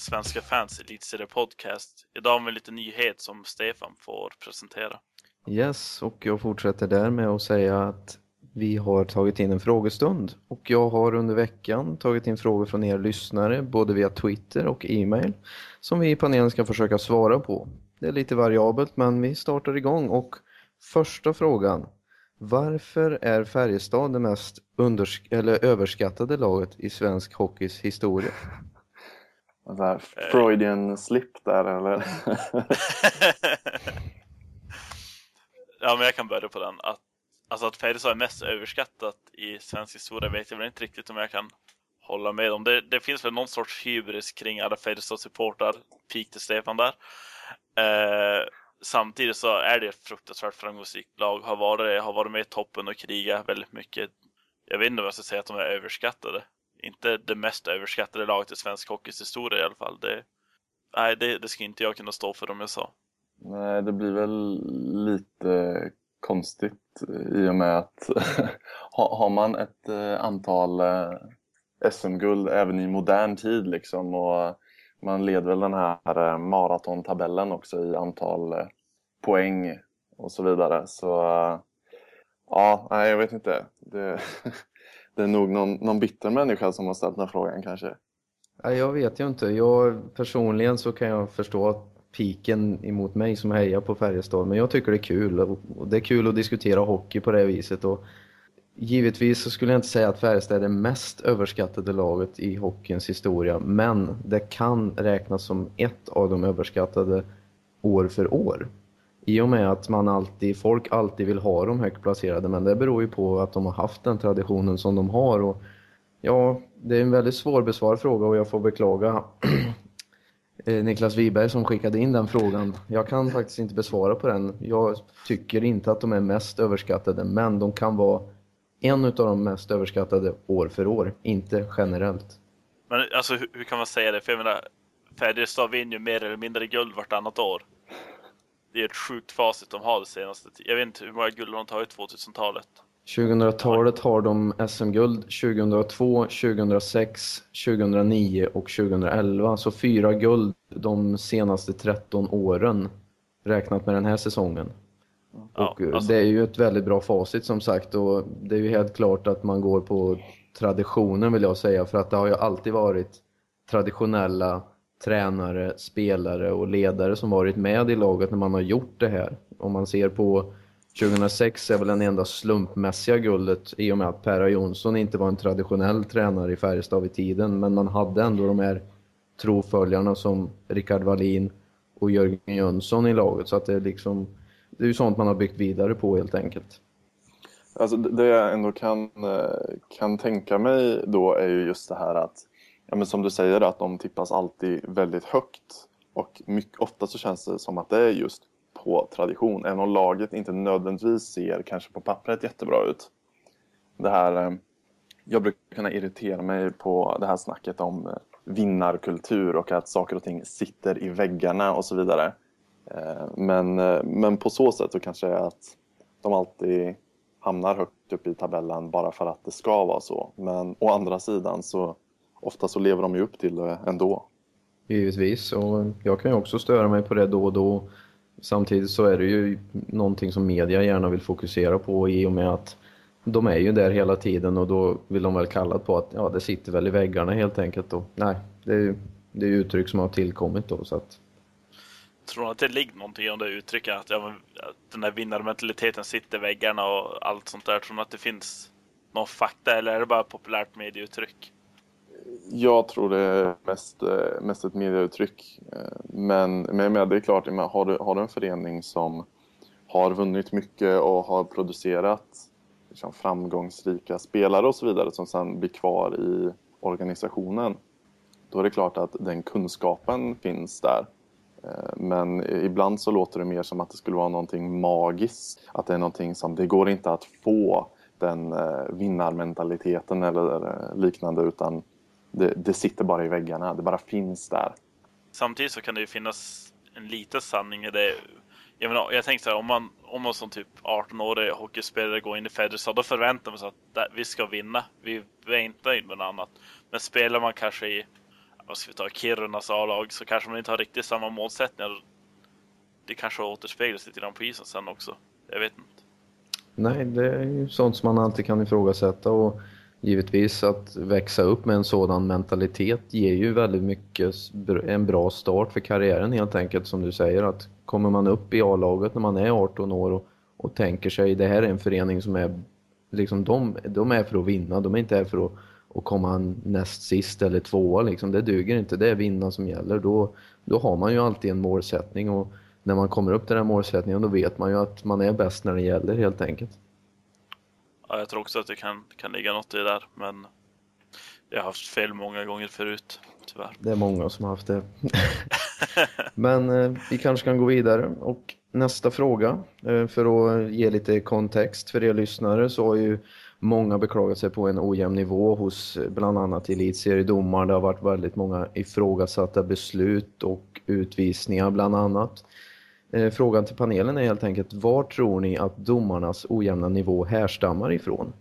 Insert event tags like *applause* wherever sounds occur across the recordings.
till Svenska fans Elitserie Podcast. Idag med lite nyhet som Stefan får presentera. Yes, och jag fortsätter där med att säga att vi har tagit in en frågestund och jag har under veckan tagit in frågor från er lyssnare både via Twitter och e-mail som vi i panelen ska försöka svara på. Det är lite variabelt men vi startar igång och första frågan varför är Färjestad det mest eller överskattade laget i svensk hockeys historia? Så här, Freudian slip där eller? *laughs* ja men jag kan börja på den. Att, alltså att Färjestad är mest överskattat i svensk historia vet jag väl inte riktigt om jag kan hålla med om. Det, det finns väl någon sorts hybris kring alla Färjestad-supportrar, pik till Stefan där. Eh, samtidigt så är det ett fruktansvärt framgångsrikt lag. Har varit, har varit med i toppen och krigat väldigt mycket. Jag vet inte om jag ska säga att de är överskattade. Inte det mest överskattade laget i svensk hockeys historia i alla fall. Det, nej, det, det ska inte jag kunna stå för om jag sa. Nej, det blir väl lite konstigt eh, i och med att *laughs* har man ett eh, antal eh, SM-guld även i modern tid liksom och man leder väl den här maratontabellen också i antal poäng och så vidare. Så ja, nej, jag vet inte. Det, *laughs* det är nog någon, någon bitter människa som har ställt den här frågan kanske. Jag vet ju inte. Jag, personligen så kan jag förstå piken emot mig som hejar på Färjestad. Men jag tycker det är kul. Och det är kul att diskutera hockey på det viset. Och Givetvis så skulle jag inte säga att Färjestad är det mest överskattade laget i hockeyns historia, men det kan räknas som ett av de överskattade år för år. I och med att man alltid, folk alltid vill ha dem högt placerade, men det beror ju på att de har haft den traditionen som de har. Och ja, det är en väldigt svårbesvarad fråga och jag får beklaga *clears throat* eh, Niklas Wiberg som skickade in den frågan. Jag kan faktiskt inte besvara på den. Jag tycker inte att de är mest överskattade, men de kan vara en av de mest överskattade år för år, inte generellt. Men alltså hur, hur kan man säga det? För jag menar, Färjestad vinner ju mer eller mindre guld vartannat år. Det är ett sjukt facit de har det senaste Jag vet inte hur många guld de har tagit 2000-talet. 2000-talet har de SM-guld 2002, 2006, 2009 och 2011. Så fyra guld de senaste 13 åren räknat med den här säsongen. Ja, och alltså... Det är ju ett väldigt bra facit som sagt och det är ju helt klart att man går på traditionen vill jag säga för att det har ju alltid varit traditionella tränare, spelare och ledare som varit med i laget när man har gjort det här. Om man ser på 2006 är väl den enda slumpmässiga guldet i och med att Per Jonsson inte var en traditionell tränare i Färjestad vid tiden men man hade ändå de här troföljarna som Rickard Wallin och Jörgen Jönsson i laget så att det är liksom det är ju sånt man har byggt vidare på helt enkelt. Alltså det jag ändå kan, eh, kan tänka mig då är ju just det här att, ja men som du säger, att de tippas alltid väldigt högt. Och mycket, ofta så känns det som att det är just på tradition, även om laget inte nödvändigtvis ser kanske på pappret jättebra ut. Det här, eh, jag brukar kunna irritera mig på det här snacket om eh, vinnarkultur och att saker och ting sitter i väggarna och så vidare. Eh, men, men på så sätt så kanske det är att de alltid hamnar högt upp i tabellen bara för att det ska vara så. Men å andra sidan så ofta så lever de ju upp till det ändå. Givetvis, och jag kan ju också störa mig på det då och då. Samtidigt så är det ju någonting som media gärna vill fokusera på i och med att de är ju där hela tiden och då vill de väl kalla på att ja, det sitter väl i väggarna helt enkelt. Och, nej, det är ju det är uttryck som har tillkommit då så att Tror du att det ligger någonting i det uttrycket? Att, ja, att den här vinnarmentaliteten sitter i väggarna och allt sånt där. Tror du att det finns någon fakta eller är det bara populärt medieuttryck? Jag tror det är mest, eh, mest ett medieuttryck. Eh, men, men det är klart, har du, har du en förening som har vunnit mycket och har producerat liksom, framgångsrika spelare och så vidare som sen blir kvar i organisationen. Då är det klart att den kunskapen finns där. Eh, men ibland så låter det mer som att det skulle vara någonting magiskt. Att det är någonting som, det går inte att få den vinnarmentaliteten eller liknande utan det, det sitter bara i väggarna, det bara finns där. Samtidigt så kan det ju finnas en liten sanning i det. Jag, menar, jag tänkte så här, om man, om man som typ 18-årig hockeyspelare går in i Fedrestad, då förväntar man sig att vi ska vinna. Vi väntar inte med något annat. Men spelar man kanske i vad ska vi ta, Kirunas A-lag så kanske man inte har riktigt samma målsättningar. Det kanske återspeglas lite grann på isen sen också. Jag vet inte. Nej, det är ju sånt som man alltid kan ifrågasätta och givetvis att växa upp med en sådan mentalitet ger ju väldigt mycket en bra start för karriären helt enkelt som du säger att kommer man upp i A-laget när man är 18 år och, och tänker sig det här är en förening som är liksom de, de är för att vinna, de är inte här för att, att komma näst sist eller tvåa liksom. Det duger inte, det är vinna som gäller. Då, då har man ju alltid en målsättning och när man kommer upp till den målsättningen då vet man ju att man är bäst när det gäller helt enkelt. Ja, jag tror också att det kan, kan ligga något i det där, men jag har haft fel många gånger förut, tyvärr. Det är många som har haft det. *laughs* *laughs* men eh, vi kanske kan gå vidare och nästa fråga, eh, för att ge lite kontext för er lyssnare så har ju många beklagat sig på en ojämn nivå hos bland annat elitseriedomar. Det har varit väldigt många ifrågasatta beslut och utvisningar bland annat. Eh, frågan till panelen är helt enkelt, var tror ni att domarnas ojämna nivå härstammar ifrån?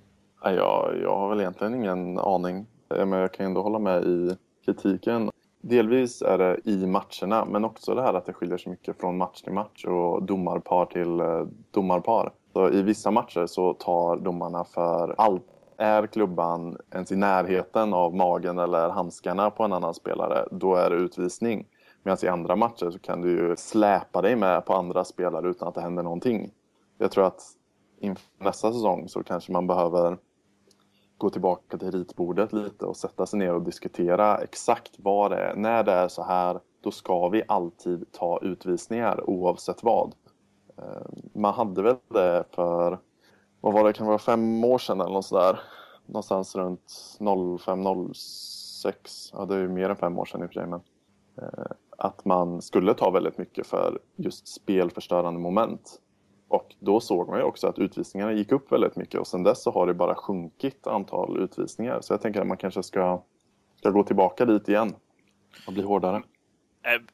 Ja, jag har väl egentligen ingen aning, eh, men jag kan ändå hålla med i kritiken. Delvis är det i matcherna, men också det här att det skiljer sig mycket från match till match och domarpar till eh, domarpar. Så I vissa matcher så tar domarna för allt. Är klubban ens i närheten av magen eller handskarna på en annan spelare, då är det utvisning. Medan i andra matcher så kan du ju släpa dig med på andra spelare utan att det händer någonting. Jag tror att inför nästa säsong så kanske man behöver gå tillbaka till ritbordet lite och sätta sig ner och diskutera exakt vad det är. När det är så här, då ska vi alltid ta utvisningar oavsett vad. Eh, man hade väl det för, vad var det, kan det vara fem år sedan eller något sådär. Någonstans runt 05-06, ja det är ju mer än fem år sedan i och för sig men. Eh, att man skulle ta väldigt mycket för just spelförstörande moment. Och då såg man ju också att utvisningarna gick upp väldigt mycket och sen dess så har det bara sjunkit antal utvisningar. Så jag tänker att man kanske ska, ska gå tillbaka dit igen och bli hårdare.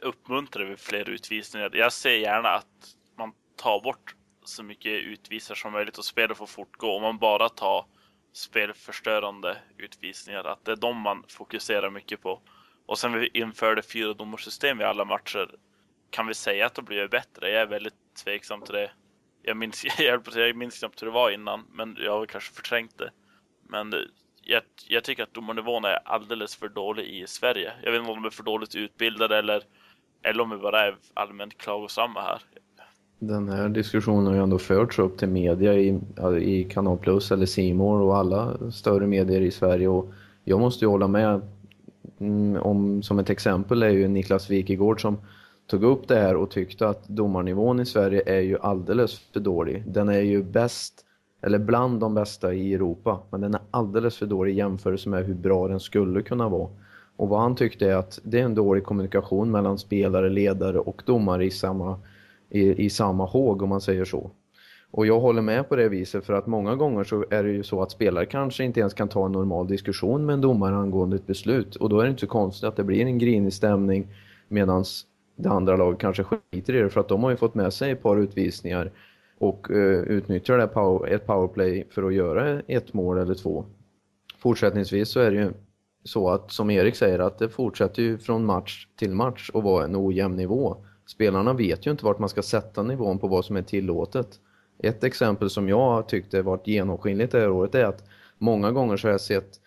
Uppmuntrar vi fler utvisningar. Jag ser gärna att man tar bort så mycket utvisningar som möjligt och spelet får fortgå. Om man bara tar spelförstörande utvisningar, att det är de man fokuserar mycket på. Och sen vi införde fyra domarsystem i alla matcher. Kan vi säga att det blir bättre? Jag är väldigt tveksam till det. Jag minns, *laughs* jag minns knappt hur det var innan, men jag har kanske förträngt det. Men eh, jag, jag tycker att domarnivån är alldeles för dålig i Sverige. Jag vet inte om de är för dåligt utbildade eller, eller om vi bara är allmänt klagosamma här. Den här diskussionen har ju ändå förts upp till media i, i Kanal Plus eller Simor och alla större medier i Sverige och jag måste ju hålla med Mm, om, som ett exempel är ju Niklas Wikegård som tog upp det här och tyckte att domarnivån i Sverige är ju alldeles för dålig. Den är ju bäst, eller bland de bästa i Europa, men den är alldeles för dålig i jämförelse med hur bra den skulle kunna vara. Och vad han tyckte är att det är en dålig kommunikation mellan spelare, ledare och domare i samma, i, i samma håg om man säger så. Och jag håller med på det viset för att många gånger så är det ju så att spelare kanske inte ens kan ta en normal diskussion med en domare angående ett beslut. Och då är det inte så konstigt att det blir en grinig stämning medan det andra laget kanske skiter i det för att de har ju fått med sig ett par utvisningar och uh, utnyttjar det power, ett powerplay för att göra ett mål eller två. Fortsättningsvis så är det ju så att som Erik säger att det fortsätter ju från match till match och vara en ojämn nivå. Spelarna vet ju inte vart man ska sätta nivån på vad som är tillåtet. Ett exempel som jag tyckte varit genomskinligt det här året är att många gånger så har jag sett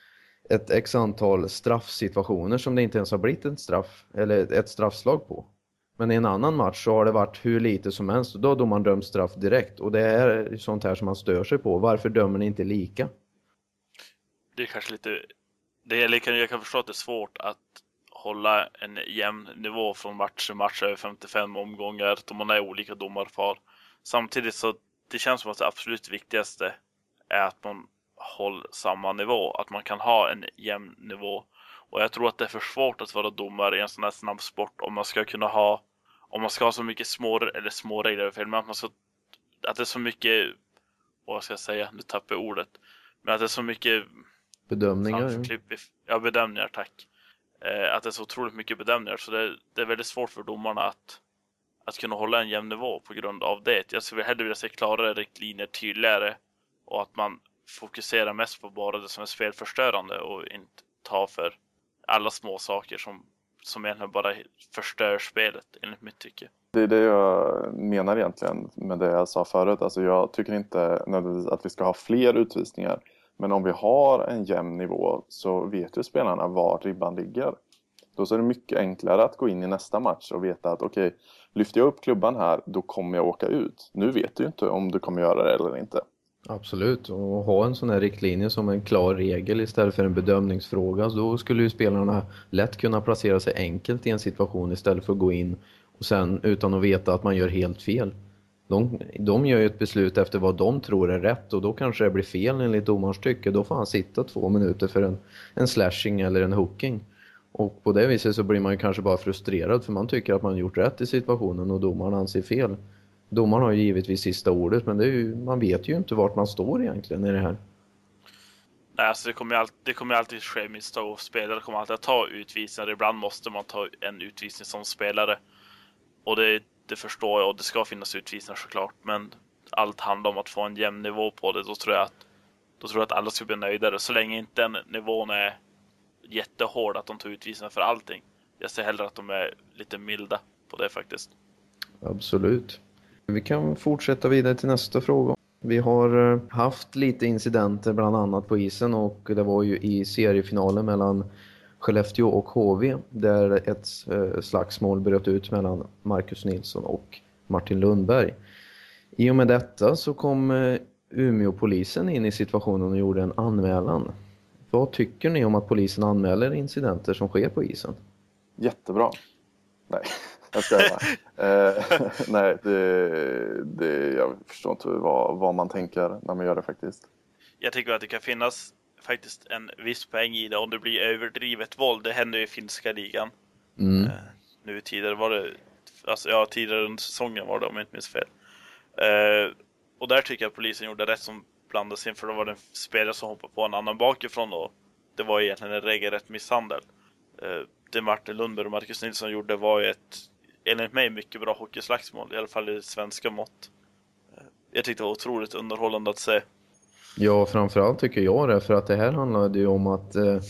ett x antal straffsituationer som det inte ens har blivit ett straff eller ett straffslag på. Men i en annan match så har det varit hur lite som helst och då har domaren dömt straff direkt och det är sånt här som man stör sig på. Varför dömer ni inte lika? Det är kanske lite... Det är, jag kan förstå att det är svårt att hålla en jämn nivå från match till match över 55 omgångar då man är olika domarpar. Samtidigt så det känns som att det absolut viktigaste är att man håller samma nivå, att man kan ha en jämn nivå. Och jag tror att det är för svårt att vara domare i en sån här snabb sport om man ska kunna ha, om man ska ha så mycket små, eller små regler, fel, men att man ska, att det är så mycket, vad ska jag säga, nu tappar jag ordet, men att det är så mycket bedömningar. Ja, bedömningar, tack. Eh, att det är så otroligt mycket bedömningar, så det, det är väldigt svårt för domarna att att kunna hålla en jämn nivå på grund av det. Jag skulle hellre vilja se klarare riktlinjer, tydligare och att man fokuserar mest på bara det som är spelförstörande och inte tar för alla små saker som, som egentligen bara förstör spelet enligt mitt tycke. Det är det jag menar egentligen med det jag sa förut. Alltså jag tycker inte nödvändigtvis att vi ska ha fler utvisningar. Men om vi har en jämn nivå så vet ju spelarna var ribban ligger. Då är det mycket enklare att gå in i nästa match och veta att okej, okay, lyfter jag upp klubban här, då kommer jag åka ut. Nu vet du inte om du kommer göra det eller inte. Absolut, och ha en sån här riktlinje som en klar regel istället för en bedömningsfråga. Då skulle ju spelarna lätt kunna placera sig enkelt i en situation istället för att gå in och sen utan att veta att man gör helt fel. De, de gör ju ett beslut efter vad de tror är rätt och då kanske det blir fel enligt domarens tycke. Då får han sitta två minuter för en, en slashing eller en hooking. Och på det viset så blir man ju kanske bara frustrerad för man tycker att man gjort rätt i situationen och domaren anser fel. Domaren har ju givetvis sista ordet men ju, man vet ju inte vart man står egentligen i det här. Nej, alltså det kommer ju alltid, det kommer alltid ske misstag och spelare kommer alltid att ta utvisningar. Ibland måste man ta en utvisning som spelare. Och det, det förstår jag och det ska finnas utvisningar såklart. Men allt handlar om att få en jämn nivå på det. Då tror jag att, då tror jag att alla ska bli nöjdare. Så länge inte den nivån är jättehård att de tar utvisningar för allting. Jag ser hellre att de är lite milda på det faktiskt. Absolut. Vi kan fortsätta vidare till nästa fråga. Vi har eh, haft lite incidenter bland annat på isen och det var ju i seriefinalen mellan Skellefteå och HV där ett eh, slagsmål bröt ut mellan Marcus Nilsson och Martin Lundberg. I och med detta så kom eh, Umeåpolisen in i situationen och gjorde en anmälan. Vad tycker ni om att polisen anmäler incidenter som sker på isen? Jättebra. Nej, *laughs* jag ska uh, *laughs* Nej, det, det, jag förstår inte vad, vad man tänker när man gör det faktiskt. Jag tycker att det kan finnas faktiskt en viss poäng i det om det blir överdrivet våld. Det händer ju i finska ligan. Mm. Uh, nu tidigare var det, alltså ja tidigare under säsongen var det om jag inte minns fel. Uh, och där tycker jag att polisen gjorde rätt som blandas in för då var det en spelare som hoppade på en annan bakifrån och det var egentligen en regelrätt misshandel. Eh, det Martin Lundberg och Marcus Nilsson gjorde var ju ett, enligt mig, mycket bra hockeyslagsmål, i alla fall i svenska mått. Eh, jag tyckte det var otroligt underhållande att se. Ja, framförallt tycker jag det, för att det här handlade ju om att eh,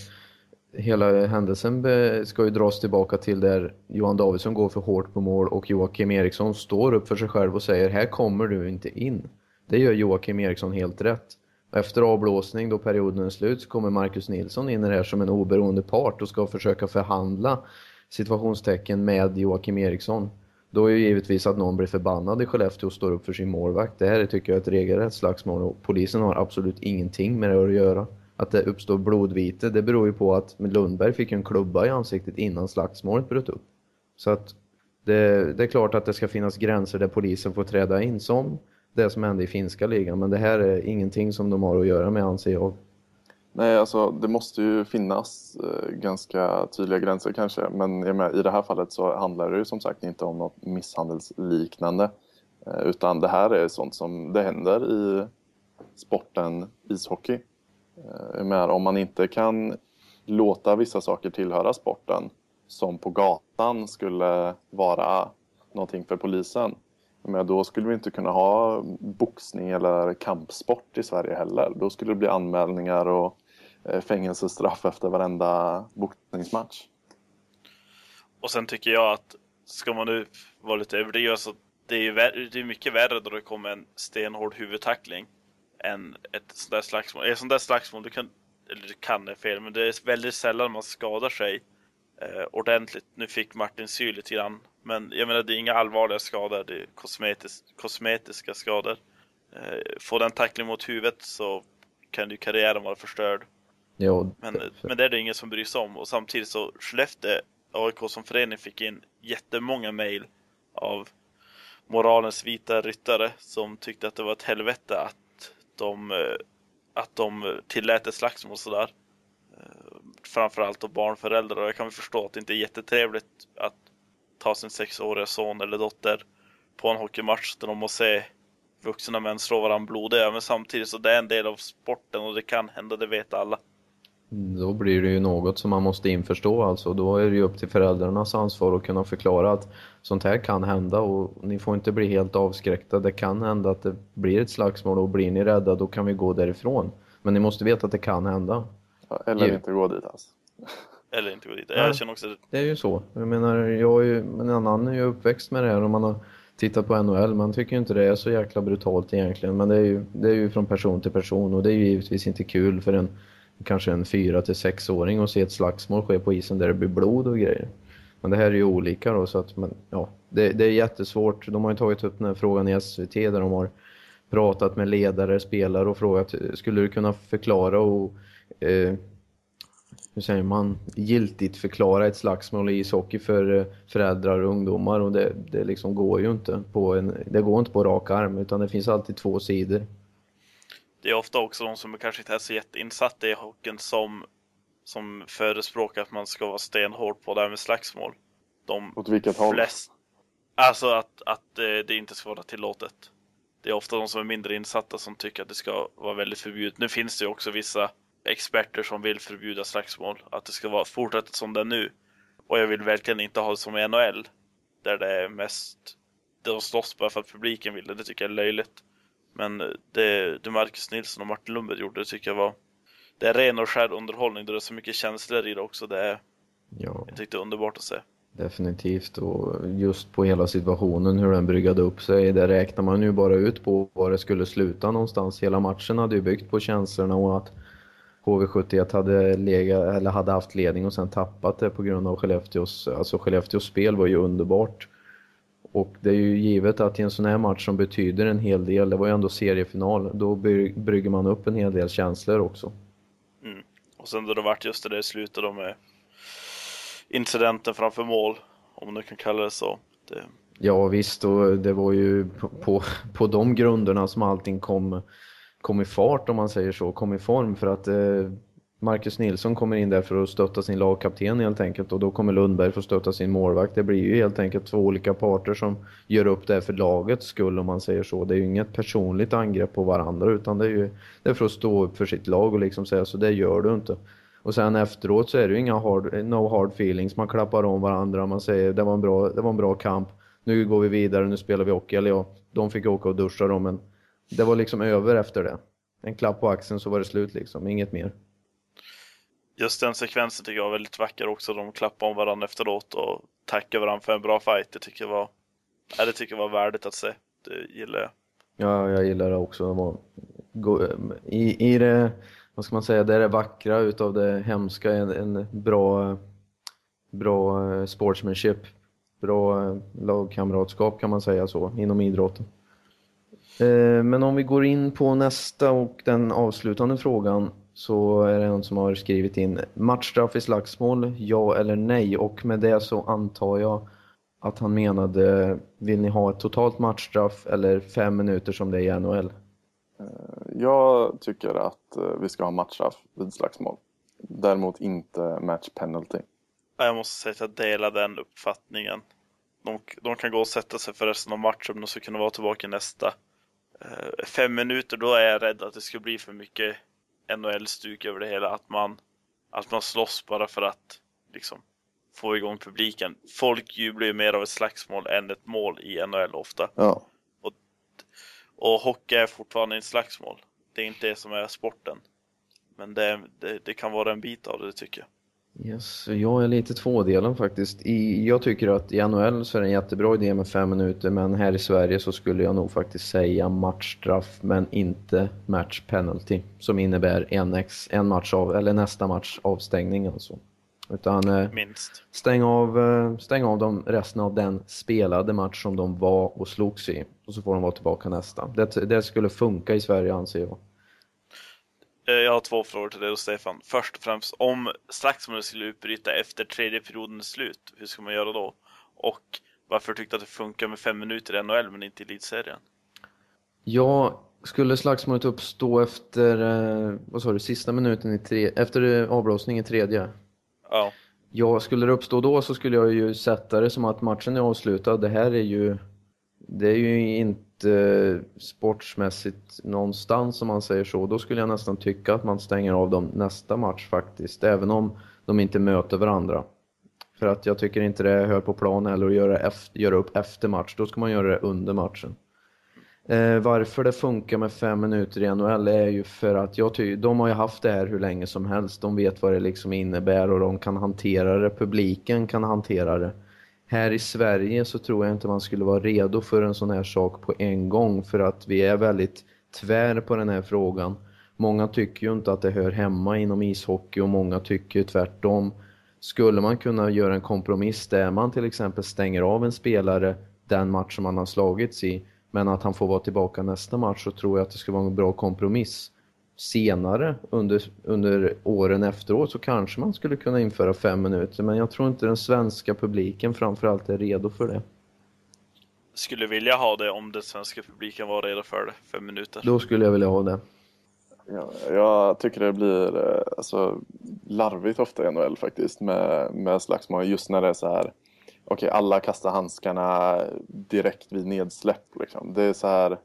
hela händelsen ska ju dras tillbaka till där Johan Davidsson går för hårt på mål och Joakim Eriksson står upp för sig själv och säger här kommer du inte in. Det gör Joakim Eriksson helt rätt. Efter avblåsning då perioden är slut så kommer Marcus Nilsson in i det här som en oberoende part och ska försöka förhandla situationstecken med Joakim Eriksson. Då är ju givetvis att någon blir förbannad i Skellefteå och står upp för sin målvakt. Det här tycker jag är ett regelrätt slagsmål och polisen har absolut ingenting med det att göra. Att det uppstår blodvite, det beror ju på att Lundberg fick en klubba i ansiktet innan slagsmålet bröt upp. Så att det, det, är klart att det ska finnas gränser där polisen får träda in som det som hände i finska ligan. Men det här är ingenting som de har att göra med anser jag. Nej, alltså det måste ju finnas eh, ganska tydliga gränser kanske. Men menar, i det här fallet så handlar det ju som sagt inte om något misshandelsliknande. Eh, utan det här är sånt som det händer i sporten ishockey. Eh, menar, om man inte kan låta vissa saker tillhöra sporten som på gatan skulle vara någonting för polisen. Men då skulle vi inte kunna ha boxning eller kampsport i Sverige heller. Då skulle det bli anmälningar och eh, fängelsestraff efter varenda boxningsmatch. Och sen tycker jag att ska man nu vara lite överdriven så det är ju det är mycket värre då det kommer en stenhård huvudtackling än ett sånt där slagsmål. Ett sånt där slagsmål, du kan, eller du kan det fel, men det är väldigt sällan man skadar sig eh, ordentligt. Nu fick Martin sy lite grann, men jag menar det är inga allvarliga skador, det är kosmetis kosmetiska skador. Eh, får den tackling mot huvudet så kan ju karriären vara förstörd. Jo, men, men det är det ingen som bryr sig om och samtidigt så Skellefteå AIK som förening fick in jättemånga mejl av moralens vita ryttare som tyckte att det var ett helvete att de, eh, att de tillät ett slagsmål sådär. Framförallt då barnföräldrar och jag kan väl förstå att det inte är jättetrevligt att ta sin sexåriga son eller dotter på en hockeymatch där de måste se vuxna män slå varandra blodiga men samtidigt så det är en del av sporten och det kan hända, det vet alla. Mm, då blir det ju något som man måste införstå alltså. Då är det ju upp till föräldrarnas ansvar att kunna förklara att sånt här kan hända och ni får inte bli helt avskräckta. Det kan hända att det blir ett slagsmål och blir ni rädda då kan vi gå därifrån. Men ni måste veta att det kan hända eller Ge... inte gå dit alltså. Eller inte gå dit. Ja. Jag känner också Det är ju så. Jag menar, jag är ju, en annan är ju uppväxt med det här och man har tittat på NHL. Man tycker ju inte det är så jäkla brutalt egentligen. Men det är ju, det är ju från person till person och det är ju givetvis inte kul för en kanske en 4 till 6-åring att se ett slagsmål ske på isen där det blir blod och grejer. Men det här är ju olika då så att men, ja, det, det är jättesvårt. De har ju tagit upp den här frågan i SVT där de har pratat med ledare, spelare och frågat skulle du kunna förklara och eh, hur säger man, giltigt förklara ett slagsmål i ishockey för eh, föräldrar och ungdomar och det, det liksom går ju inte på en, det går inte på rak arm utan det finns alltid två sidor. det är ofta också de som kanske inte är så jätteinsatta i hockeyn som, som förespråkar att man ska vara stenhård på det här med slagsmål. De Åt vilket håll? flest, alltså att, att eh, det inte ska vara tillåtet. Det är ofta de som är mindre insatta som tycker att det ska vara väldigt förbjudet. Nu finns det ju också vissa experter som vill förbjuda slagsmål, att det ska vara fortsätta som det är nu. Och jag vill verkligen inte ha det som i NHL, där det är mest, de slåss bara för att publiken vill det, det tycker jag är löjligt. Men det, det Marcus Nilsson och Martin Lundberg gjorde, det tycker jag var, det är ren och skär underhållning, det är så mycket känslor i det också, det är, Ja, jag tyckte det är underbart att se. definitivt och just på hela situationen hur den bryggade upp sig, där räknar man ju bara ut på var det skulle sluta någonstans. Hela matchen hade ju byggt på känslorna och att HV71 hade, lega, eller hade haft ledning och sen tappat det på grund av Skellefteås, alltså Skellefteås spel var ju underbart. Och det är ju givet att i en sån här match som betyder en hel del, det var ju ändå seriefinal, då brygger man upp en hel del känslor också. Och sen då det vart just det där slutet då med incidenten framför mål, om man nu kan kalla det så. Det, Ja visst, och det var ju på, på, på de grunderna som allting kom, kom i fart om man säger så, kom i form för att eh, Marcus Nilsson kommer in där för att stötta sin lagkapten helt enkelt och då kommer Lundberg för att stötta sin målvakt. Det blir ju helt enkelt två olika parter som gör upp det för lagets skull om man säger så. Det är ju inget personligt angrepp på varandra utan det är ju det är för att stå upp för sitt lag och liksom säga så det gör du inte. Och sen efteråt så är det ju inga hard, no hard feelings, man klappar om varandra, man säger det var en bra, det var en bra kamp, nu går vi vidare, nu spelar vi hockey. Eller ja, de fick åka och duscha då, men det var liksom över efter det. En klapp på axeln så var det slut liksom, inget mer. just den sekvensen tycker jag var väldigt vacker också. De klappade om varandra efteråt och tackade varandra för en bra fight. Det tycker jag var, ja, det tycker jag var värdigt att se. Det gillar jag. Ja, jag gillar det också. Det var, gå- i, I det, vad ska man säga, det är det vackra utav det hemska, en, en bra, bra eh, sportsmanship, bra eh, lagkamratskap kan man säga så, inom idrotten. Eh, Men om vi går in på nästa och den avslutande frågan så är det en som har skrivit in matchstraff i slagsmål, ja eller nej? Och med det så antar jag att han menade, vill ni ha ett totalt matchstraff eller fem minuter som det är i NHL? Jag tycker att eh, vi ska ha matchstraff vid slagsmål. Däremot inte match penalty. Ja, Jag måste säga att jag delar den uppfattningen. De, de kan gå och sätta sig för resten av matchen men de ska kunna vara tillbaka i nästa. Eh, fem minuter, då är jag rädd att det ska bli för mycket NHL-stuk över det hela. Att man, att man slåss bara för att liksom, få igång publiken. Folk jublar ju mer av ett slagsmål än ett mål i NHL ofta. Ja, Och hockey är fortfarande ett slagsmål. Det är inte det som är sporten. Men det, det, det kan vara en bit av det tycker jag. Yes, jag är lite tvådelad faktiskt. I, jag tycker att i NHL så är det en jättebra idé med fem minuter men här i Sverige så skulle jag nog faktiskt säga matchstraff men inte match penalty som innebär en, ex, en match av, eller nästa match avstängning alltså. Utan eh, Minst. stäng av, eh, stäng av dem resten av den spelade match som de var och slogs i och så får de vara tillbaka nästa. Det, det skulle funka i Sverige anser jag. Eh, Jag har två frågor till dig och Stefan. Först och främst, om slagsmålet skulle utbryta efter tredje periodens slut, hur ska man göra då? Och varför tyckte du att det funkar med fem minuter i NHL men inte i elitserien? Ja, skulle slagsmålet uppstå efter, eh, vad sa du, sista minuten i tre, efter avblåsning i tredje? Ja, Ja, skulle det uppstå då så skulle jag ju sätta det som att matchen är avslutad. Det här är ju, det är ju inte Eh, sportsmässigt någonstans om man säger så. Då skulle jag nästan tycka att man stänger av dem nästa match faktiskt, även om de inte möter varandra. För att jag tycker inte det hör på plan heller att göra, efter, göra upp efter match. Då ska man göra det under matchen. Eh, varför det funkar med fem minuter i NHL är ju för att jag de har ju haft det här hur länge som helst. De vet vad det liksom innebär och de kan hantera det. Publiken kan hantera det. Här i Sverige så tror jag inte man skulle vara redo för en sån här sak på en gång för att vi är väldigt tvär på den här frågan. Många tycker ju inte att det hör hemma inom ishockey och många tycker tvärtom. Skulle man kunna göra en kompromiss där man till exempel stänger av en spelare den match som han har slagits i men att han får vara tillbaka nästa match så tror jag att det skulle vara en bra kompromiss. Senare under, under åren efteråt så kanske man skulle kunna införa fem minuter men jag tror inte den svenska publiken framförallt är redo för det. Skulle vilja ha det om den svenska publiken var redo för det, fem minuter. Då skulle jag vilja ha det. Ja, jag tycker det blir eh, alltså, larvigt ofta i NHL faktiskt med, med slagsmål just när det är så här okej, okay, alla kastar handskarna direkt vid nedsläpp. Liksom. Det är så här,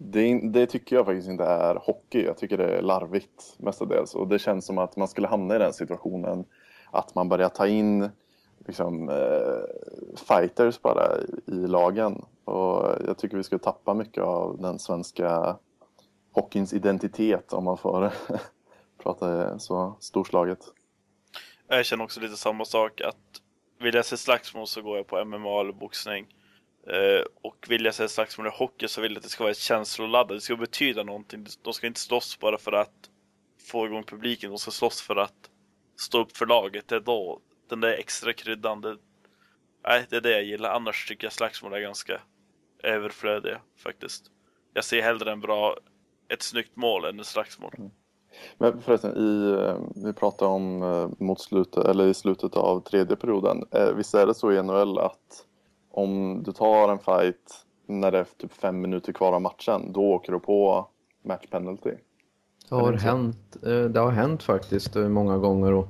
det, det, tycker jag faktiskt inte är hockey. Jag tycker det är larvigt mestadels. Och det känns som att man skulle hamna i den situationen att man börjar ta in liksom, eh, fighters bara i, i lagen. Och jag tycker vi skulle tappa mycket av den svenska hockeyns identitet om man får *laughs* prata så storslaget. Jag känner också lite samma sak att vill jag se slagsmål så går jag på MMA eller boxning. Eh, och vill jag se slagsmål i hockey så vill jag att det ska vara känsloladdat. Det ska betyda någonting. De ska inte slåss bara för att få igång publiken. De ska slåss för att stå upp för laget. Det är då den där extra kryddan. Det, nej, det är det jag gillar. Annars tycker jag slagsmål är ganska överflödiga faktiskt. Jag ser hellre en bra, ett snyggt mål än ett slagsmål. Mm. Men förresten, i, eh, vi pratade om eh, mot slutet, eller i slutet av tredje perioden. Visst är det så i NHL att om du tar en fight när det är typ fem minuter kvar av matchen, då åker du på match penalty? Det har, hänt, det har hänt faktiskt många gånger och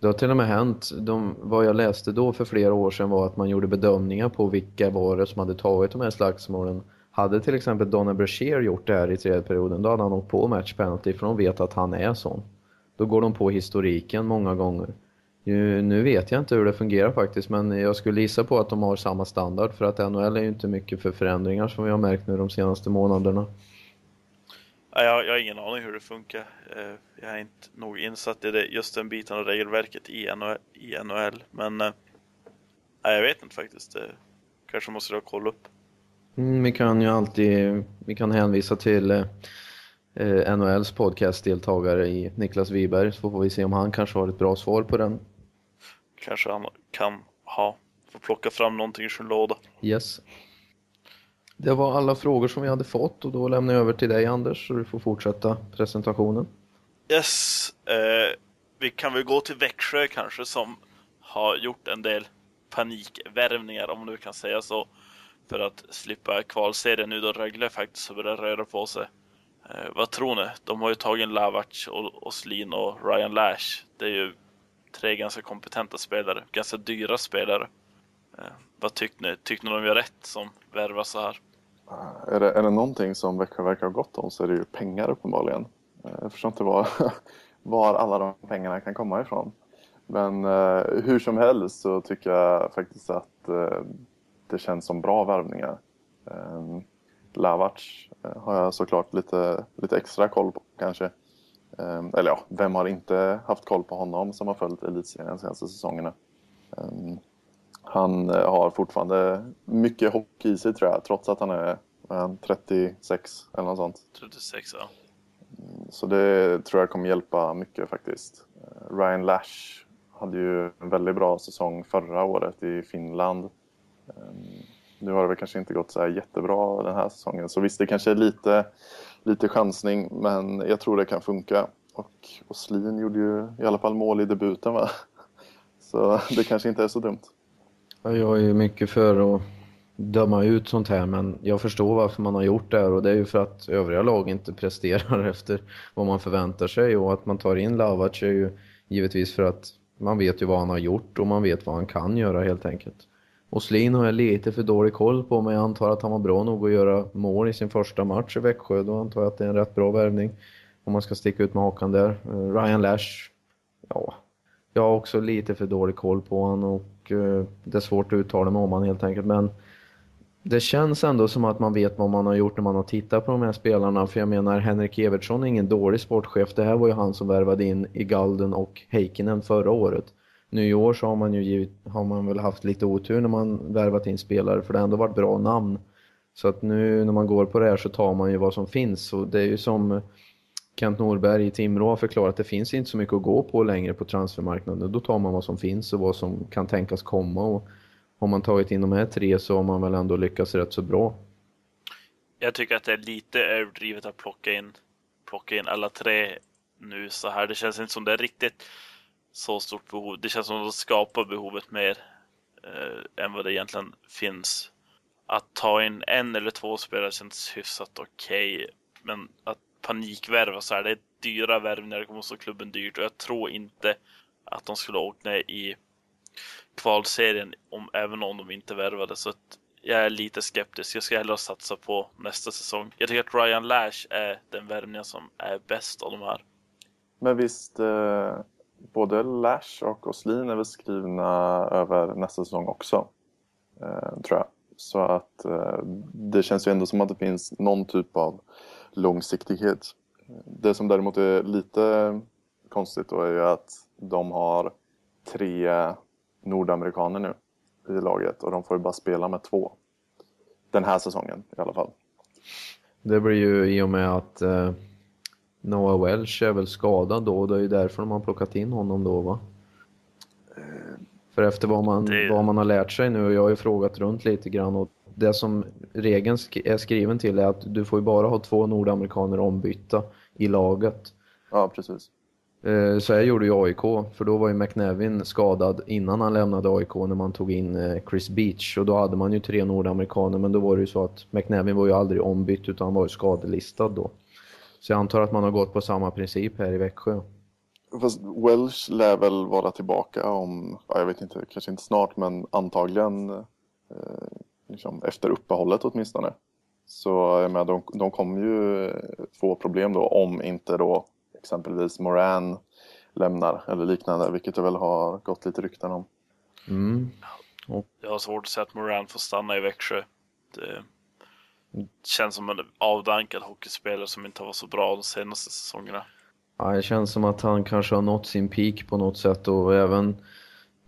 det har till och med hänt, de, vad jag läste då för flera år sedan var att man gjorde bedömningar på vilka var det som hade tagit de här slagsmålen hade till exempel Donna Brashear gjort det här i tredje perioden, då hade han åkt på match penalty för de vet att han är sån. Då går de på historiken många gånger. Nu vet jag inte hur det fungerar faktiskt, men jag skulle gissa på att de har samma standard för att NHL är ju inte mycket för förändringar som vi har märkt nu de senaste månaderna. Jag, jag har ingen aning hur det funkar. Eh, jag är inte nog insatt i det, just den biten av regelverket i NHL, i NHL. men eh, jag vet inte faktiskt. Det kanske måste jag kolla upp. Mm, vi kan ju alltid vi kan hänvisa till eh, eh NHLs podcastdeltagare i Niklas Wiberg så får vi se om han kanske har ett bra svar på den. Kanske han kan ha, få plocka fram någonting ur sin låda. Yes. Det var alla frågor som vi hade fått och då lämnar jag över till dig Anders så du får fortsätta presentationen. Yes, eh, vi kan väl gå till Växjö kanske som har gjort en del panikvärvningar om du kan säga så för att slippa kvalserien nu då Rögle faktiskt har börjat röra på sig. Eh, vad tror ni? De har ju tagit Lavac, och Oslin och Ryan Lash. Det är ju tre ganska kompetenta spelare, ganska dyra spelare. Eh, vad tyckte ni? Tyckte ni de gör rätt som värvar så här? Eh, är det, är det någonting som Växjö verkar ha gott om så är det ju pengar uppenbarligen. Eh, jag förstår inte var, *laughs* var alla de pengarna kan komma ifrån. Men eh, hur som helst så tycker jag faktiskt att eh, det känns som bra värvningar. Eh, Lavac eh, har jag såklart lite, lite extra koll på kanske. Um, eller ja, vem har inte haft koll på honom som har följt elitserien de senaste säsongerna? Um, han uh, har fortfarande mycket hockey i sig tror jag, trots att han är uh, 36 eller något sånt. 36 ja. Mm, så det tror jag kommer hjälpa mycket faktiskt. Eh, Ryan Lash hade ju en väldigt bra säsong förra året i Finland. Ehm, nu har det väl kanske inte gått så här jättebra den här säsongen. Så visst, det kanske är lite, lite chansning, men jag tror det kan funka. Och Oslin gjorde ju i alla fall mål i debuten va? *laughs* Så det kanske inte är så dumt. Jag är ju mycket för att döma ut sånt här men jag förstår varför man har gjort det här och det är ju för att övriga lag inte presterar *laughs* efter vad man förväntar sig och att man tar in Lavac är ju givetvis för att man vet ju vad han har gjort och man vet vad han kan göra helt enkelt. Oslin har jag lite för dålig koll på men jag antar att han var bra nog att göra mål i sin första match i Växjö. Då antar jag att det är en rätt bra värvning om man ska sticka ut med hakan där. Eh, Ryan Lash, ja, jag har också lite för dålig koll på honom och eh, det är svårt att uttala mig om honom helt enkelt men det känns ändå som att man vet vad man har gjort när man har tittat på de här spelarna. För jag menar, Henrik Evertsson är ingen dålig sportchef. Det här var ju han som värvade in i Galden och Heikkinen förra året. Nu i år så har man ju givit, har man väl haft lite otur när man värvat in spelare för det har ändå varit bra namn. Så att nu när man går på det här så tar man ju vad som finns och det är ju som Kent Norberg i Timrå har förklarat, det finns inte så mycket att gå på längre på transfermarknaden. Då tar man vad som finns och vad som kan tänkas komma och har man tagit in de här tre så har man väl ändå lyckats rätt så bra. Jag tycker att det är lite överdrivet att plocka in, plocka in alla tre nu så här. Det känns inte som det är riktigt så stort behov. Det känns som att de skapar behovet mer eh, än vad det egentligen finns. Att ta in en eller två spelare känns hyfsat okej, okay, men att panikvärva så här, det är dyra värvningar, det kommer att stå klubben dyrt och jag tror inte att de skulle åkt ner i kvalserien om, även om de inte värvade. Så att jag är lite skeptisk. Jag ska hellre satsa på nästa säsong. Jag tycker att Ryan Lash är den värvningen som är bäst av de här. Men visst, eh, både Lash och Oslin är väl skrivna över nästa säsong också, eh, tror jag. Så att eh, det känns ju ändå som att det finns någon typ av långsiktighet. Det som däremot är lite konstigt då är ju att de har tre nordamerikaner nu i laget och de får ju bara spela med två. Den här säsongen i alla fall. Det blir ju i och med att eh, Noah Welch är väl skadad då och det är ju därför de har plockat in honom då va? För efter vad man, det... vad man har lärt sig nu, och jag har ju frågat runt lite grann och det som regeln sk är skriven till är att du får ju bara ha två nordamerikaner ombytta i laget. Ja, precis. Eh, så jag gjorde ju AIK, för då var ju McNevin skadad innan han lämnade AIK när man tog in eh, Chris Beach. Och då hade man ju tre nordamerikaner, men då var det ju så att McNevin var ju aldrig ombytt utan han var ju skadelistad då. Så jag antar att man har gått på samma princip här i Växjö. Fast Welsh lär väl vara tillbaka om, jag vet inte, kanske inte snart men antagligen eh, liksom efter uppehållet åtminstone. Så jag menar, de, de kommer ju få problem då om inte då exempelvis Moran lämnar eller liknande, vilket det väl har gått lite rykten om. Mm. Och... Jag har svårt att säga att Moran får stanna i Växjö. Det känns som en avdankad hockeyspelare som inte har varit så bra de senaste säsongerna. Ja, det känns som att han kanske har nått sin peak på något sätt och även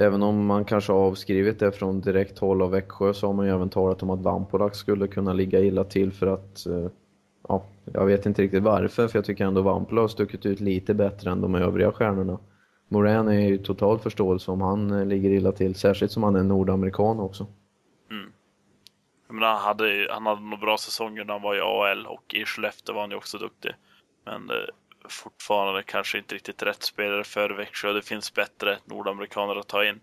Även om man kanske har avskrivit det från direkt håll av Växjö så har man ju även talat om att Vampolak skulle kunna ligga illa till för att eh, ja, jag vet inte riktigt varför för jag tycker ändå Vampolo har stuckit ut lite bättre än de övriga stjärnorna. Moran är ju total förståelse om han eh, ligger illa till, särskilt som han är nordamerikan också. Mm. Han hade, han hade några bra säsonger när han var i AL och i Skellefteå var han ju också duktig. Men eh, fortfarande kanske inte riktigt rätt spelare för Växjö. Det finns bättre nordamerikaner att ta in.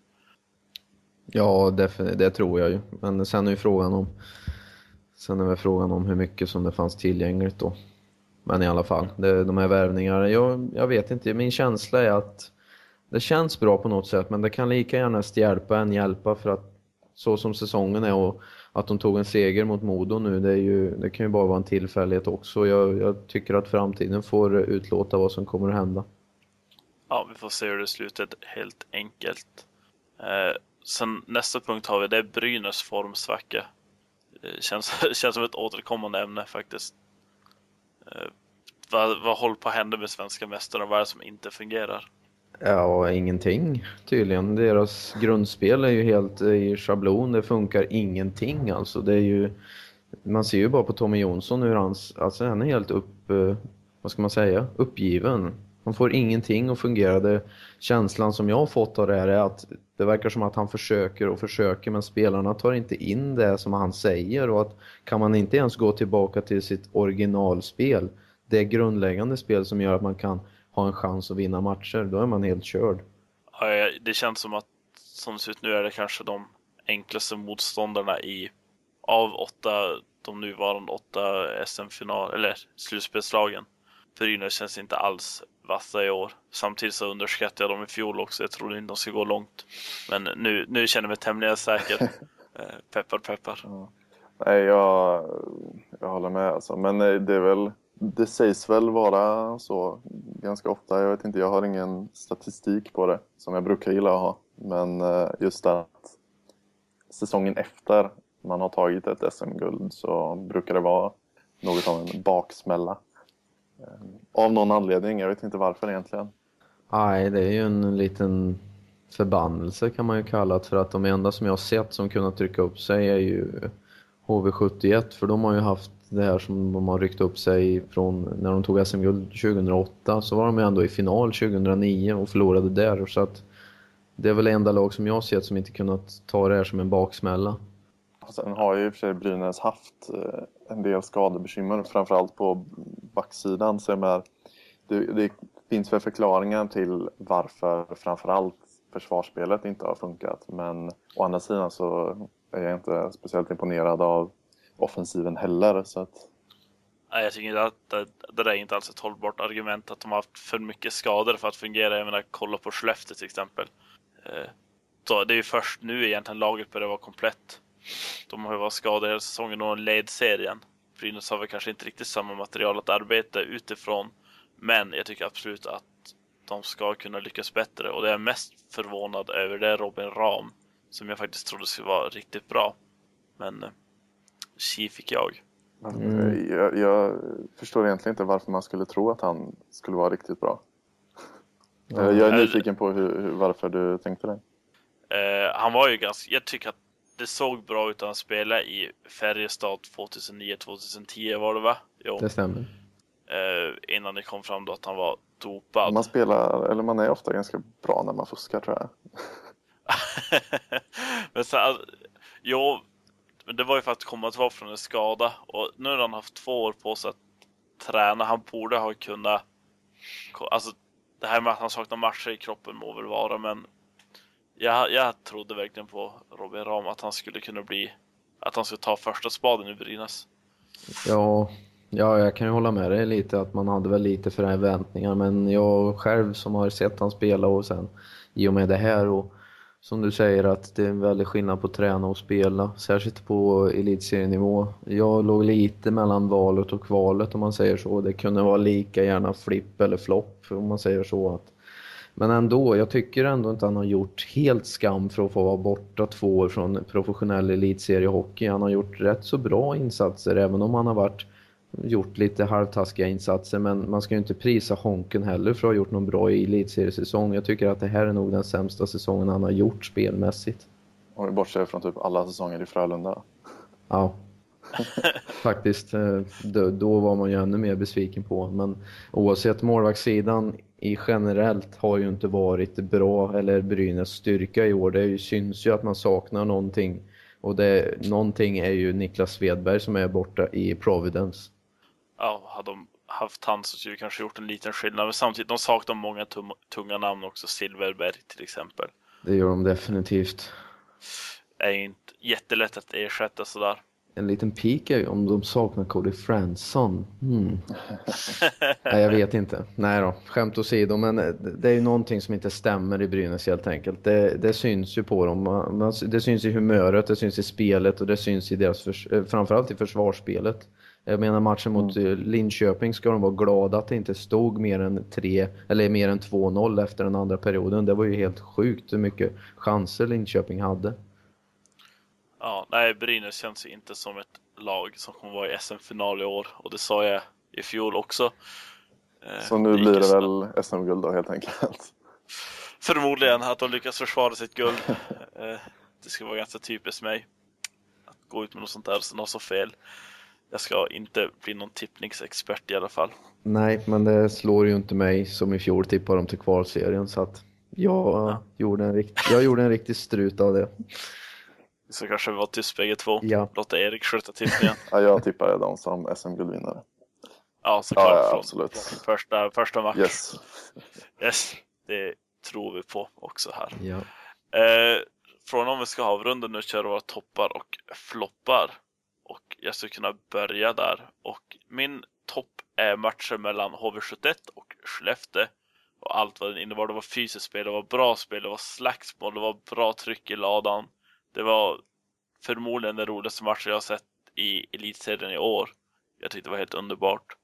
Ja, det, det tror jag ju. Men sen är ju frågan om Sen är väl frågan om hur mycket som det fanns tillgängligt då. Men i alla fall, det, de här värvningarna, jag, jag vet inte, min känsla är att det känns bra på något sätt men det kan lika gärna hjälpa än hjälpa för att så som säsongen är och att de tog en seger mot Modo nu, det, är ju, det kan ju bara vara en tillfällighet också. Jag, jag tycker att framtiden får utlåta vad som kommer att hända. Ja, vi får se hur det slutar helt enkelt. Eh, sen nästa punkt har vi det är Brynäs formsvacka. Eh, känns, *laughs* känns som ett återkommande ämne faktiskt. Eh, vad, vad håller på att hända med svenska mästarna? Vad är det som inte fungerar? Ja, ingenting tydligen. Deras grundspel är ju helt i schablon. Det funkar ingenting alltså. Det är ju, man ser ju bara på Tommy Jonsson hur hans, alltså han är helt upp, eh, vad ska man säga, uppgiven. Han får ingenting att fungera. Det, känslan som jag har fått av det här är att det verkar som att han försöker och försöker men spelarna tar inte in det som han säger och att kan man inte ens gå tillbaka till sitt originalspel, det grundläggande spel som gör att man kan ha en chans att vinna matcher, då är man helt körd. Ja, det känns som att som det ser ut nu är det kanske de enklaste motståndarna i av åtta, de nuvarande åtta SM-final eller slutspelslagen. Brynäs känns inte alls vassa i år. Samtidigt så underskattade jag dem i fjol också. Jag trodde inte de skulle gå långt. Men nu, nu känner jag mig tämligen säker. *laughs* Eh, peppar, peppar. Ja. Nej, jag, jag håller med alltså. Men eh, det är väl, det sägs väl vara så ganska ofta. Jag vet inte, jag har ingen statistik på det som jag brukar gilla att ha. Men eh, just att säsongen efter man har tagit ett SM-guld så brukar det vara något av en baksmälla. Eh, av någon anledning, jag vet inte varför egentligen. Nej, det är ju en liten förbannelse kan man ju kalla det för att de enda som jag har sett som kunnat trycka upp sig är ju HV71 för de har ju haft det här som de har ryckt upp sig från när de tog SM-guld 2008 så var de ju ändå i final 2009 och förlorade där så att det är väl det enda lag som jag har sett som inte kunnat ta det här som en baksmälla. Sen har ju i och för sig Brynäs haft eh, en del skadebekymmer, framförallt på backsidan. Så med, det, det finns väl förklaringar till varför framförallt försvarsspelet inte har funkat. Men å andra sidan så är jag inte speciellt imponerad av offensiven heller. Så att... Nej, jag tycker inte att det, det där är inte alls ett hållbart argument att de har haft för mycket skador för att fungera. Jag menar, kolla på Skellefteå till exempel. Eh, så det är ju först nu egentligen laget börjar vara komplett. De har ju varit skadade hela säsongen och led serien. Brynäs har väl kanske inte riktigt samma material att arbeta utifrån. Men jag tycker absolut att de ska kunna lyckas bättre och det jag är mest förvånad över det är Robin Ram som jag faktiskt trodde skulle vara riktigt bra. Men tji eh, fick jag. Mm. Jag, jag, förstår egentligen inte varför man skulle tro att han skulle vara riktigt bra. *laughs* Mm. Jag är nyfiken på hur, hur, varför du tänkte det. Uh, han var ju ganska, jag tycker att det såg bra ut att han spelade i Färjestad 2009-2010 var det va? Jo. Det stämmer. Uh, innan det kom fram då att han var dopad. Man spelar, eller man är ofta ganska bra när man fuskar tror jag. *laughs* *laughs* men så, här, jo, men det var ju för att komma tillbaka från en skada och nu har han haft två år på sig att träna. Han borde ha kunnat, alltså det här med att han saknar matcher i kroppen må väl vara, men jag, jag trodde verkligen på Robin Ram att han skulle kunna bli, att han skulle ta första spaden i Brynäs. Ja, ja, jag kan ju hålla med dig lite att man hade väl lite förväntningar, men jag själv som har sett han spela och sen i och med det här och som du säger att det är en väldig skillnad på att träna och spela, särskilt på elitserienivå. Jag låg lite mellan valet och kvalet om man säger så. Det kunde vara lika gärna flipp eller flopp om man säger så. Men ändå, jag tycker ändå inte han har gjort helt skam för att få vara borta två år från professionell elitseriehockey. Han har gjort rätt så bra insatser även om han har varit gjort lite halvtaskiga insatser men man ska ju inte prisa Honken heller för att ha gjort någon bra i elitseriesäsong. Jag tycker att det här är nog den sämsta säsongen han har gjort spelmässigt. Om vi bortser från typ alla säsonger i Frölunda. Ja, *laughs* faktiskt. Eh, då, då, var man ju ännu mer besviken på. Men oavsett målvaktssidan i generellt har ju inte varit bra eller Brynäs styrka i år. Det syns ju att man saknar någonting. Och det, någonting är ju Niklas Svedberg som är borta i Providence ja, hade de haft han så skulle det kanske gjort en liten skillnad. Men samtidigt, de saknar många tunga namn också. Silverberg till exempel. Det gör de definitivt. Det är ju inte jättelätt att ersätta sådär. En liten pik är ju om de saknar Cody Fransson. Hmm. *laughs* Nej, jag vet inte. Nej då, skämt åsido. Men det är ju någonting som inte stämmer i Brynäs helt enkelt. Det, det syns ju på dem. Det syns i humöret, det syns i spelet och det syns i deras, förs eh, framförallt i försvarsspelet. Jag menar matchen mot mm. Eh, Linköping ska de vara glada att det inte stod mer än 3 eller mer än 2-0 efter den andra perioden. Det var ju helt sjukt hur mycket chanser Linköping hade. Ja, nej, Brynäs känns ju inte som ett lag som kommer vara i SM-final i år och det sa jag i fjol också. Eh, Så nu det blir det väl SM-guld då helt enkelt? Förmodligen att de lyckas försvara sitt guld. *laughs* Eh, det ska vara ganska typiskt mig. Att gå ut med något sånt där och sen ha så fel. Jag ska inte bli någon tippningsexpert i alla fall. Nej, men det slår ju inte mig som i fjol tippade dem till kvalserien så att jag, ja. gjorde, en rikt, jag gjorde en riktig strut av det. Så kanske vi var tyst bägge två. Ja. Låta Erik sköta tippningen. *laughs* ja, jag tippade dem som SM-guldvinnare. Ja, såklart. Ja, ja, absolut. Första, första match. Yes. *laughs* yes, det tror vi på också här. Ja. Eh, från om vi ska avrunda nu köra våra toppar och floppar. Och jag ska kunna börja där. Och min topp är matcher mellan HV71 och Skellefteå. Och allt vad den innebar. Det var fysiskt spel, det var bra spel, det var slagsmål, det var bra tryck i ladan. Det var förmodligen den roligaste matchen jag har sett i elitserien i år. Jag tyckte det var helt underbart.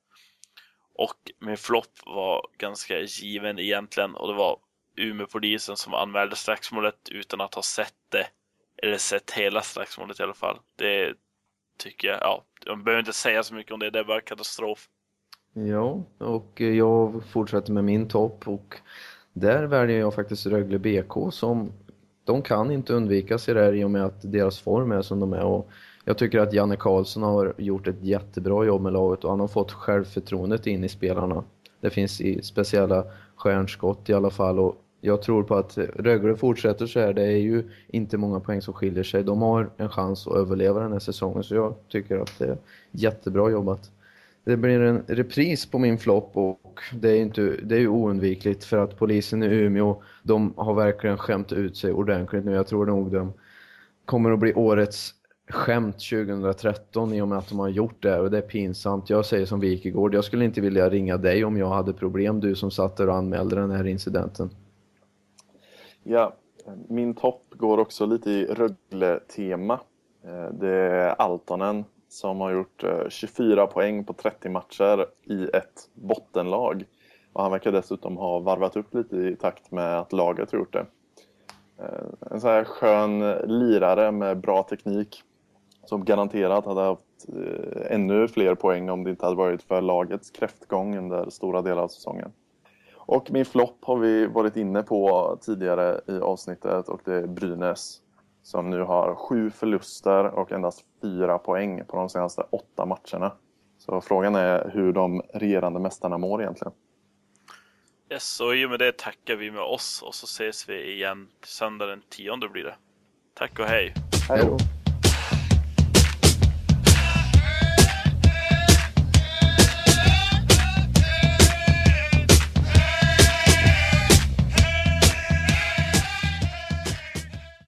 Och min flopp var ganska given egentligen och det var Umeåpolisen som anmälde slagsmålet utan att ha sett det eller sett hela slagsmålet i alla fall. Det tycker jag, ja, jag behöver inte säga så mycket om det, det är bara katastrof. Ja, och jag fortsätter med min topp och där väljer jag faktiskt Rögle BK som de kan inte undvika sig det här i och med att deras form är som de är och jag tycker att Janne Karlsson har gjort ett jättebra jobb med laget och han har fått självförtroendet in i spelarna. Det finns i speciella stjärnskott i alla fall och jag tror på att Rögle fortsätter så här. Det är ju inte många poäng som skiljer sig. De har en chans att överleva den här säsongen så jag tycker att det är jättebra jobbat. Det blir en repris på min flopp och det är, inte, det är ju oundvikligt för att polisen i Umeå, de har verkligen skämt ut sig ordentligt nu. Jag tror nog de kommer att bli årets skämt 2013 i och med att de har gjort det och det är pinsamt. Jag säger som Wikegård, jag skulle inte vilja ringa dig om jag hade problem, du som satt där och anmälde den här incidenten. Ja, min topp går också lite i Rögle-tema. Eh, det är Altonen som har gjort eh, 24 poäng på 30 matcher i ett bottenlag. Och han verkar dessutom ha varvat upp lite i takt med att laget har gjort det. Eh, en så här skön lirare med bra teknik som garanterat hade haft eh, ännu fler poäng om det inte hade varit för lagets kräftgång under stora delar av säsongen. Och min flopp har vi varit inne på tidigare i avsnittet och det är Brynäs som nu har sju förluster och endast fyra poäng på de senaste åtta matcherna. Så frågan är hur de regerande mästarna mår egentligen. Yes, och i och med det tackar vi med oss och så ses vi igen söndag den tionde blir det. Tack och hej! Hej då!